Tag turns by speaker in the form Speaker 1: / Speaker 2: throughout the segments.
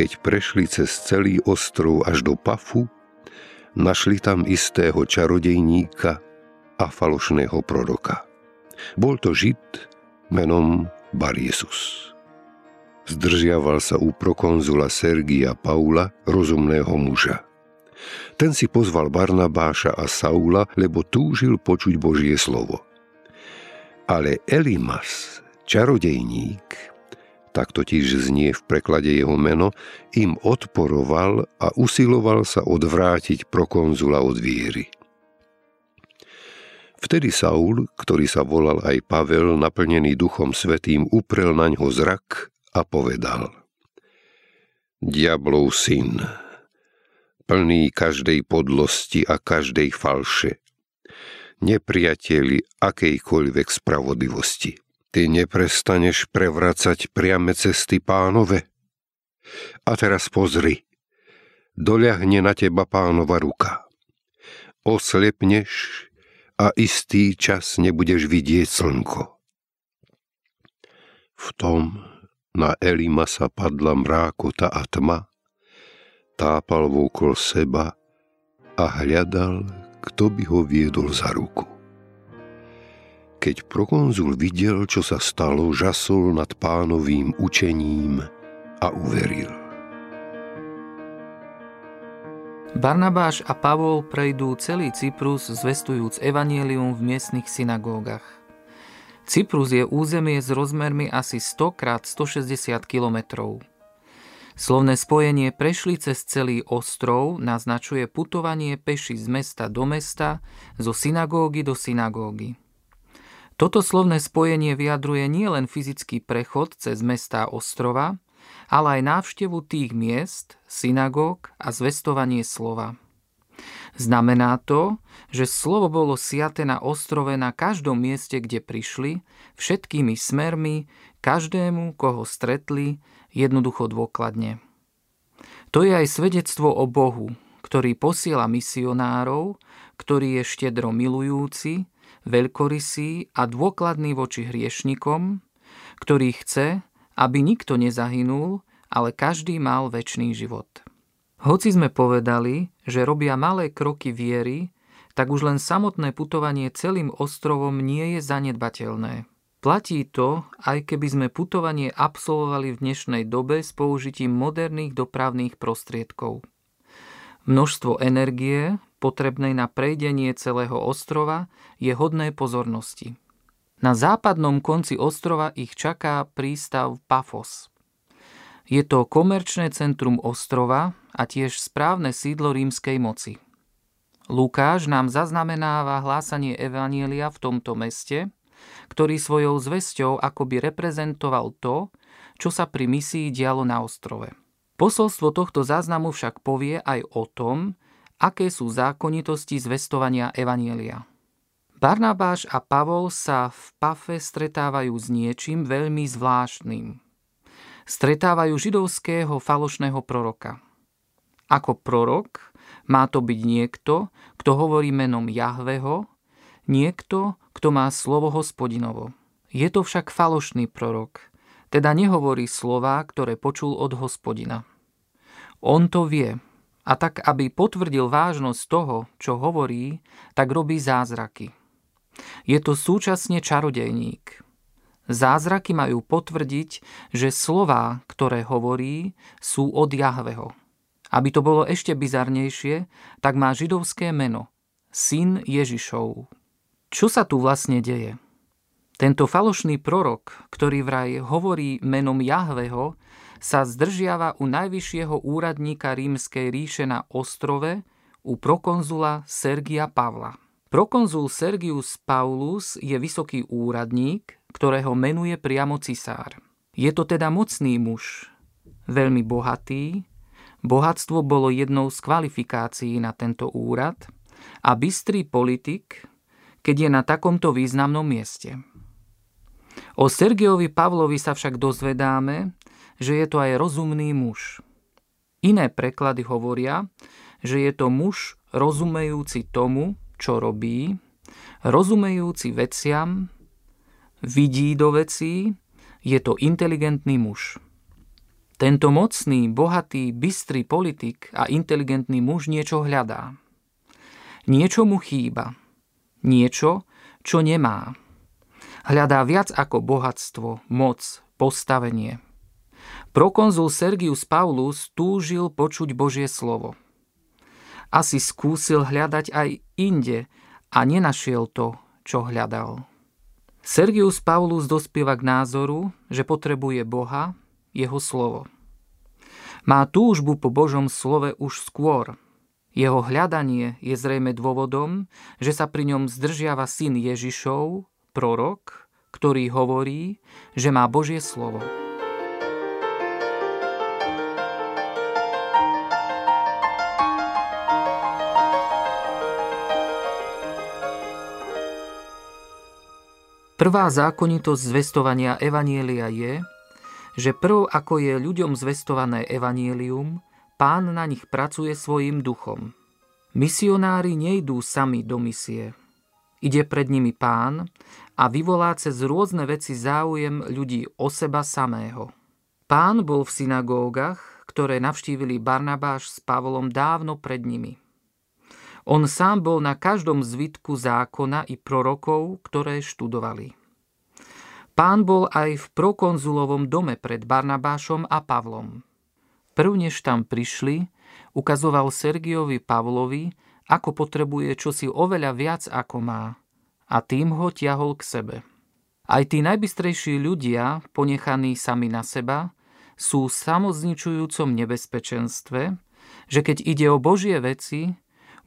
Speaker 1: keď prešli cez celý ostrov až do Pafu, našli tam istého čarodejníka a falošného proroka. Bol to Žid menom Bar Jesus. Zdržiaval sa u prokonzula Sergia Paula, rozumného muža. Ten si pozval Barnabáša a Saula, lebo túžil počuť Božie slovo. Ale Elimas, čarodejník, tak totiž znie v preklade jeho meno, im odporoval a usiloval sa odvrátiť prokonzula od viery. Vtedy Saul, ktorý sa volal aj Pavel, naplnený duchom svetým, uprel na ňo zrak a povedal Diablov syn, plný každej podlosti a každej falše, nepriateli akejkoľvek spravodlivosti – Ty neprestaneš prevracať priame cesty pánove. A teraz pozri, doľahne na teba pánova ruka. Oslepneš a istý čas nebudeš vidieť slnko. V tom na Elima sa padla mrákota a tma, tápal vôkol seba a hľadal, kto by ho viedol za ruku. Keď prokonzul videl, čo sa stalo, žasol nad pánovým učením a uveril.
Speaker 2: Barnabáš a Pavol prejdú celý Cyprus zvestujúc evanielium v miestnych synagógach. Cyprus je územie s rozmermi asi 100 x 160 kilometrov. Slovné spojenie prešli cez celý ostrov naznačuje putovanie peši z mesta do mesta, zo synagógy do synagógy. Toto slovné spojenie vyjadruje nielen fyzický prechod cez mestá ostrova, ale aj návštevu tých miest, synagóg a zvestovanie slova. Znamená to, že slovo bolo siate na ostrove na každom mieste, kde prišli, všetkými smermi, každému, koho stretli, jednoducho dôkladne. To je aj svedectvo o Bohu, ktorý posiela misionárov, ktorý je štedro milujúci, veľkorysý a dôkladný voči hriešnikom, ktorý chce, aby nikto nezahynul, ale každý mal väčší život. Hoci sme povedali, že robia malé kroky viery, tak už len samotné putovanie celým ostrovom nie je zanedbateľné. Platí to, aj keby sme putovanie absolvovali v dnešnej dobe s použitím moderných dopravných prostriedkov. Množstvo energie, potrebnej na prejdenie celého ostrova, je hodné pozornosti. Na západnom konci ostrova ich čaká prístav Pafos. Je to komerčné centrum ostrova a tiež správne sídlo rímskej moci. Lukáš nám zaznamenáva hlásanie Evanielia v tomto meste, ktorý svojou zväzťou akoby reprezentoval to, čo sa pri misii dialo na ostrove. Posolstvo tohto záznamu však povie aj o tom, aké sú zákonitosti zvestovania Evanielia. Barnabáš a Pavol sa v Pafe stretávajú s niečím veľmi zvláštnym. Stretávajú židovského falošného proroka. Ako prorok má to byť niekto, kto hovorí menom Jahveho, niekto, kto má slovo hospodinovo. Je to však falošný prorok, teda nehovorí slová, ktoré počul od hospodina. On to vie a tak, aby potvrdil vážnosť toho, čo hovorí, tak robí zázraky. Je to súčasne čarodejník. Zázraky majú potvrdiť, že slová, ktoré hovorí, sú od Jahveho. Aby to bolo ešte bizarnejšie, tak má židovské meno, syn Ježišov. Čo sa tu vlastne deje? Tento falošný prorok, ktorý vraj hovorí menom Jahveho, sa zdržiava u najvyššieho úradníka rímskej ríše na ostrove u prokonzula Sergia Pavla. Prokonzul Sergius Paulus je vysoký úradník, ktorého menuje priamo cisár. Je to teda mocný muž, veľmi bohatý, Bohatstvo bolo jednou z kvalifikácií na tento úrad a bystrý politik, keď je na takomto významnom mieste. O Sergiovi Pavlovi sa však dozvedáme, že je to aj rozumný muž. Iné preklady hovoria, že je to muž rozumejúci tomu, čo robí, rozumejúci veciam, vidí do vecí, je to inteligentný muž. Tento mocný, bohatý, bystrý politik a inteligentný muž niečo hľadá. Niečo mu chýba. Niečo, čo nemá. Hľadá viac ako bohatstvo, moc, postavenie. Prokonzul Sergius Paulus túžil počuť Božie slovo. Asi skúsil hľadať aj inde a nenašiel to, čo hľadal. Sergius Paulus dospieva k názoru, že potrebuje Boha jeho slovo. Má túžbu po Božom slove už skôr. Jeho hľadanie je zrejme dôvodom, že sa pri ňom zdržiava syn Ježišov, prorok, ktorý hovorí, že má Božie slovo. Prvá zákonitosť zvestovania Evanielia je, že prv ako je ľuďom zvestované evanielium, pán na nich pracuje svojim duchom. Misionári nejdú sami do misie. Ide pred nimi pán a vyvolá cez rôzne veci záujem ľudí o seba samého. Pán bol v synagógach, ktoré navštívili Barnabáš s Pavlom dávno pred nimi. On sám bol na každom zvitku zákona i prorokov, ktoré študovali. Pán bol aj v prokonzulovom dome pred Barnabášom a Pavlom. Prv než tam prišli, ukazoval Sergiovi Pavlovi, ako potrebuje čosi oveľa viac ako má a tým ho ťahol k sebe. Aj tí najbystrejší ľudia, ponechaní sami na seba, sú v samozničujúcom nebezpečenstve, že keď ide o Božie veci,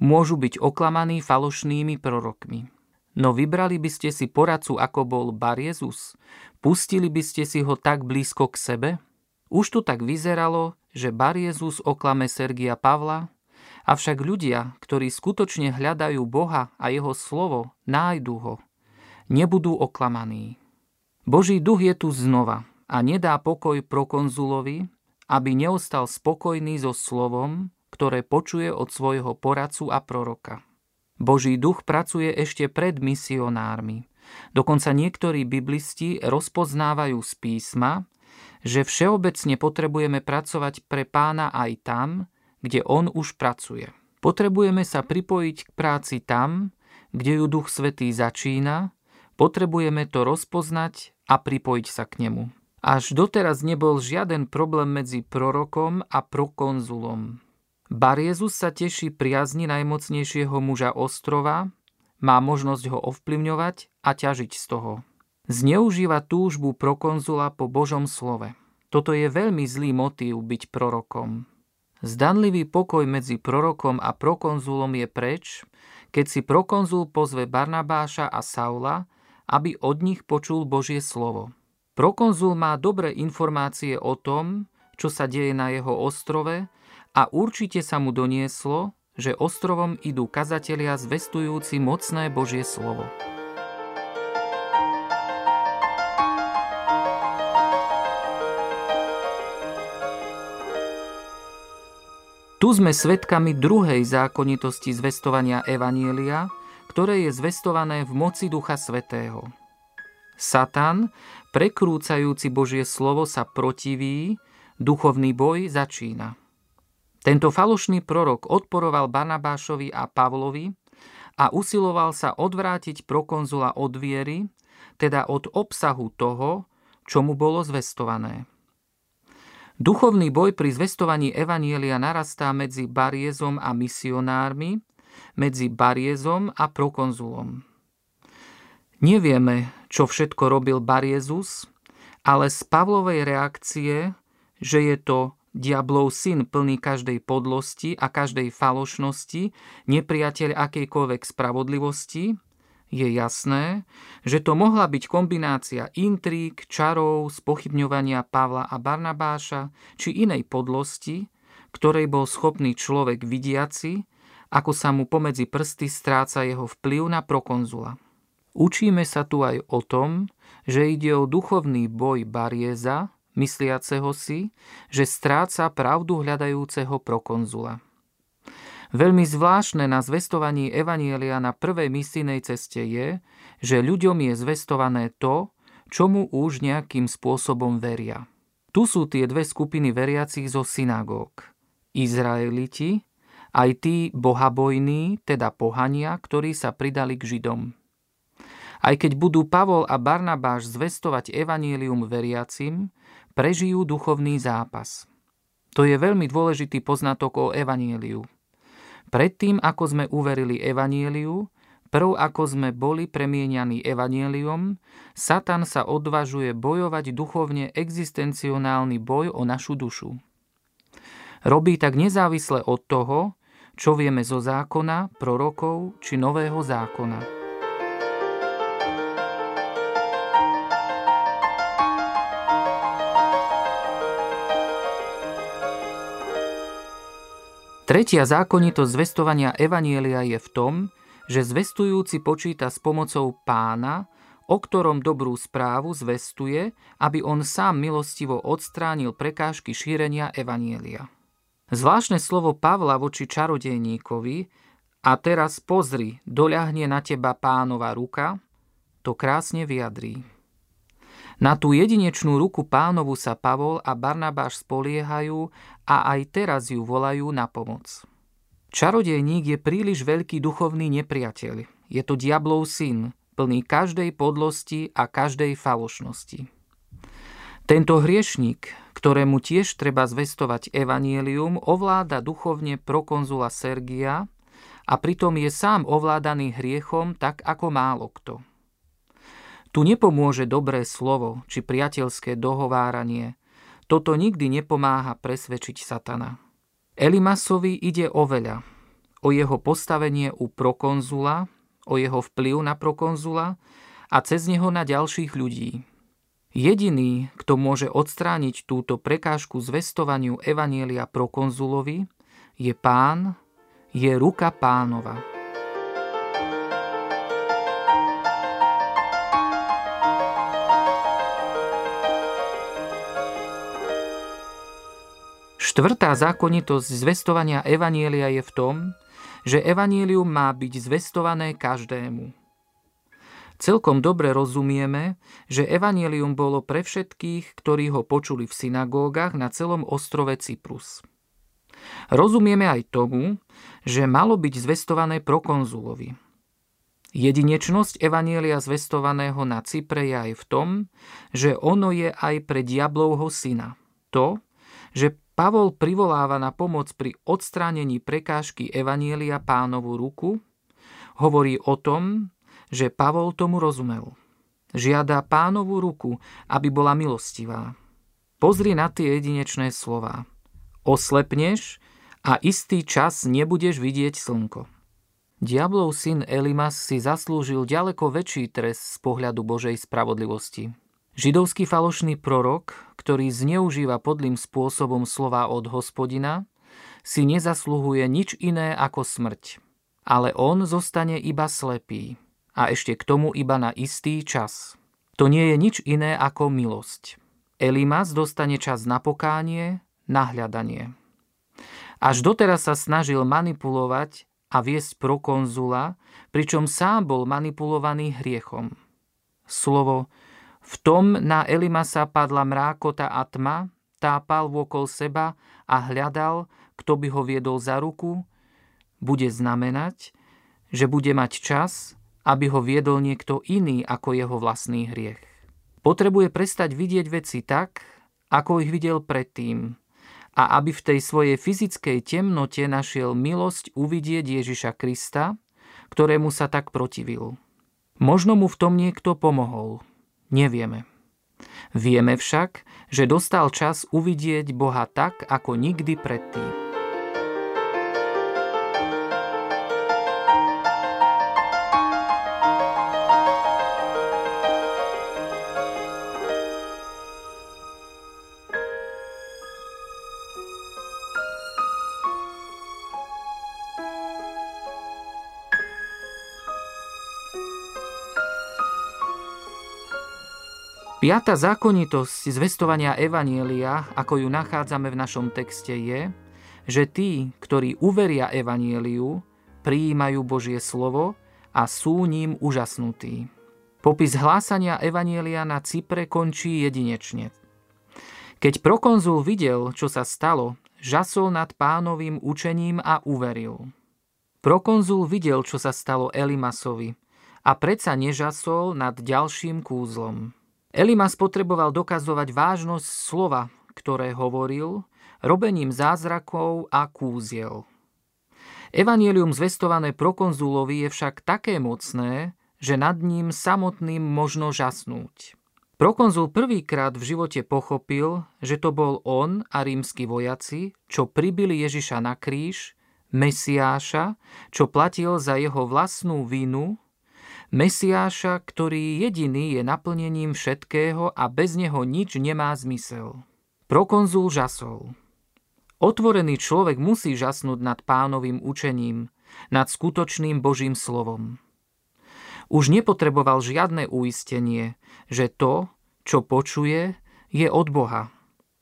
Speaker 2: môžu byť oklamaní falošnými prorokmi. No vybrali by ste si poradcu, ako bol Bar Jezus? Pustili by ste si ho tak blízko k sebe? Už tu tak vyzeralo, že Bar Jezus oklame Sergia Pavla, avšak ľudia, ktorí skutočne hľadajú Boha a jeho slovo, nájdu ho. Nebudú oklamaní. Boží duch je tu znova a nedá pokoj prokonzulovi, aby neostal spokojný so slovom, ktoré počuje od svojho poradcu a proroka. Boží duch pracuje ešte pred misionármi. Dokonca niektorí biblisti rozpoznávajú z písma, že všeobecne potrebujeme pracovať pre pána aj tam, kde on už pracuje. Potrebujeme sa pripojiť k práci tam, kde ju Duch Svetý začína, potrebujeme to rozpoznať a pripojiť sa k nemu. Až doteraz nebol žiaden problém medzi prorokom a prokonzulom. Bar sa teší priazni najmocnejšieho muža ostrova, má možnosť ho ovplyvňovať a ťažiť z toho. Zneužíva túžbu prokonzula po Božom slove. Toto je veľmi zlý motív byť prorokom. Zdanlivý pokoj medzi prorokom a prokonzulom je preč, keď si prokonzul pozve Barnabáša a Saula, aby od nich počul Božie slovo. Prokonzul má dobré informácie o tom, čo sa deje na jeho ostrove a určite sa mu donieslo, že ostrovom idú kazatelia zvestujúci mocné Božie slovo. Tu sme svedkami druhej zákonitosti zvestovania Evanielia, ktoré je zvestované v moci Ducha Svetého. Satan, prekrúcajúci Božie slovo, sa protiví, duchovný boj začína. Tento falošný prorok odporoval Barnabášovi a Pavlovi a usiloval sa odvrátiť prokonzula od viery, teda od obsahu toho, čo mu bolo zvestované. Duchovný boj pri zvestovaní Evanielia narastá medzi Bariezom a misionármi, medzi Bariezom a prokonzulom. Nevieme, čo všetko robil Bariezus, ale z Pavlovej reakcie, že je to diablov syn plný každej podlosti a každej falošnosti, nepriateľ akejkoľvek spravodlivosti, je jasné, že to mohla byť kombinácia intrík, čarov, spochybňovania Pavla a Barnabáša či inej podlosti, ktorej bol schopný človek vidiaci, ako sa mu pomedzi prsty stráca jeho vplyv na prokonzula. Učíme sa tu aj o tom, že ide o duchovný boj Barieza, mysliaceho si, že stráca pravdu hľadajúceho prokonzula. Veľmi zvláštne na zvestovaní Evanielia na prvej misijnej ceste je, že ľuďom je zvestované to, čomu už nejakým spôsobom veria. Tu sú tie dve skupiny veriacich zo synagóg. Izraeliti, aj tí bohabojní, teda pohania, ktorí sa pridali k Židom. Aj keď budú Pavol a Barnabáš zvestovať evanielium veriacim, prežijú duchovný zápas. To je veľmi dôležitý poznatok o evanieliu. Predtým, ako sme uverili Evanieliu, prv ako sme boli premienianí Evanielium, Satan sa odvažuje bojovať duchovne existencionálny boj o našu dušu. Robí tak nezávisle od toho, čo vieme zo zákona, prorokov či nového zákona. Tretia zákonitosť zvestovania Evanielia je v tom, že zvestujúci počíta s pomocou pána, o ktorom dobrú správu zvestuje, aby on sám milostivo odstránil prekážky šírenia Evanielia. Zvláštne slovo Pavla voči čarodejníkovi a teraz pozri, doľahne na teba pánova ruka, to krásne vyjadrí. Na tú jedinečnú ruku pánovu sa Pavol a Barnabáš spoliehajú a aj teraz ju volajú na pomoc. Čarodejník je príliš veľký duchovný nepriateľ. Je to diablov syn, plný každej podlosti a každej falošnosti. Tento hriešnik, ktorému tiež treba zvestovať evanielium, ovláda duchovne prokonzula Sergia a pritom je sám ovládaný hriechom tak ako málo kto. Tu nepomôže dobré slovo či priateľské dohováranie. Toto nikdy nepomáha presvedčiť satana. Elimasovi ide o veľa. O jeho postavenie u prokonzula, o jeho vplyv na prokonzula a cez neho na ďalších ľudí. Jediný, kto môže odstrániť túto prekážku zvestovaniu Evanielia prokonzulovi, je pán, je ruka pánova. Štvrtá zákonitosť zvestovania Evanielia je v tom, že Evanielium má byť zvestované každému. Celkom dobre rozumieme, že Evanielium bolo pre všetkých, ktorí ho počuli v synagógach na celom ostrove Cyprus. Rozumieme aj tomu, že malo byť zvestované prokonzulovi. Jedinečnosť Evanielia zvestovaného na Cypre je aj v tom, že ono je aj pre diablovho syna. To, že Pavol privoláva na pomoc pri odstránení prekážky Evanielia pánovu ruku, hovorí o tom, že Pavol tomu rozumel. Žiada pánovú ruku, aby bola milostivá. Pozri na tie jedinečné slova. Oslepneš a istý čas nebudeš vidieť slnko. Diablov syn Elimas si zaslúžil ďaleko väčší trest z pohľadu Božej spravodlivosti. Židovský falošný prorok, ktorý zneužíva podlým spôsobom slova od hospodina, si nezasluhuje nič iné ako smrť. Ale on zostane iba slepý. A ešte k tomu iba na istý čas. To nie je nič iné ako milosť. Elimas dostane čas na pokánie, na hľadanie. Až doteraz sa snažil manipulovať a viesť prokonzula, pričom sám bol manipulovaný hriechom. Slovo v tom na Elimasa padla mrákota a tma, tápal vôkol seba a hľadal, kto by ho viedol za ruku, bude znamenať, že bude mať čas, aby ho viedol niekto iný ako jeho vlastný hriech. Potrebuje prestať vidieť veci tak, ako ich videl predtým, a aby v tej svojej fyzickej temnote našiel milosť uvidieť Ježiša Krista, ktorému sa tak protivil. Možno mu v tom niekto pomohol. Nevieme. Vieme však, že dostal čas uvidieť Boha tak, ako nikdy predtým. Piatá zákonitosť zvestovania Evanielia, ako ju nachádzame v našom texte, je, že tí, ktorí uveria Evanieliu, prijímajú Božie slovo a sú ním úžasnutí. Popis hlásania Evanielia na Cypre končí jedinečne. Keď prokonzul videl, čo sa stalo, žasol nad pánovým učením a uveril. Prokonzul videl, čo sa stalo Elimasovi a predsa nežasol nad ďalším kúzlom. Elimas potreboval dokazovať vážnosť slova, ktoré hovoril, robením zázrakov a kúziel. Evangelium zvestované prokonzulovi je však také mocné, že nad ním samotným možno žasnúť. Prokonzul prvýkrát v živote pochopil, že to bol on a rímsky vojaci, čo pribili Ježiša na kríž, Mesiáša, čo platil za jeho vlastnú vinu Mesiáša, ktorý jediný je naplnením všetkého a bez neho nič nemá zmysel. Prokonzul žasol. Otvorený človek musí žasnúť nad pánovým učením, nad skutočným Božím slovom. Už nepotreboval žiadne uistenie, že to, čo počuje, je od Boha.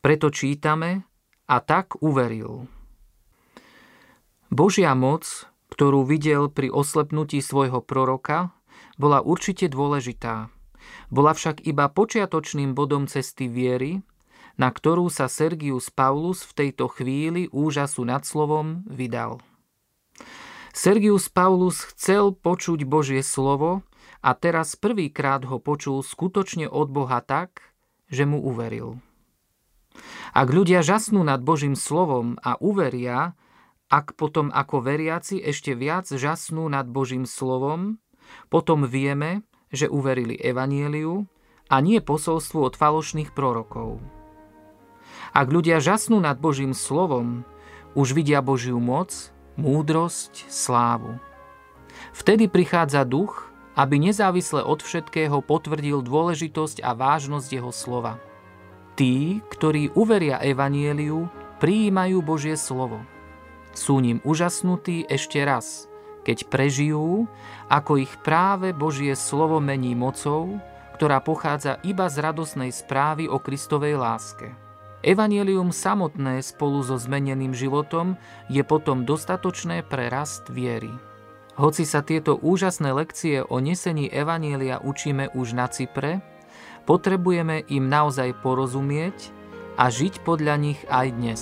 Speaker 2: Preto čítame a tak uveril. Božia moc, ktorú videl pri oslepnutí svojho proroka, bola určite dôležitá. Bola však iba počiatočným bodom cesty viery, na ktorú sa Sergius Paulus v tejto chvíli úžasu nad slovom vydal. Sergius Paulus chcel počuť Božie slovo a teraz prvýkrát ho počul skutočne od Boha tak, že mu uveril. Ak ľudia žasnú nad Božím slovom a uveria, ak potom ako veriaci ešte viac žasnú nad Božím slovom, potom vieme, že uverili Evanieliu a nie posolstvu od falošných prorokov. Ak ľudia žasnú nad Božím slovom, už vidia Božiu moc, múdrosť, slávu. Vtedy prichádza duch, aby nezávisle od všetkého potvrdil dôležitosť a vážnosť jeho slova. Tí, ktorí uveria Evanieliu, prijímajú Božie slovo. Sú ním úžasnutí ešte raz – keď prežijú, ako ich práve Božie slovo mení mocou, ktorá pochádza iba z radosnej správy o Kristovej láske. Evangelium samotné spolu so zmeneným životom je potom dostatočné pre rast viery. Hoci sa tieto úžasné lekcie o nesení Evanielia učíme už na Cypre, potrebujeme im naozaj porozumieť a žiť podľa nich aj dnes.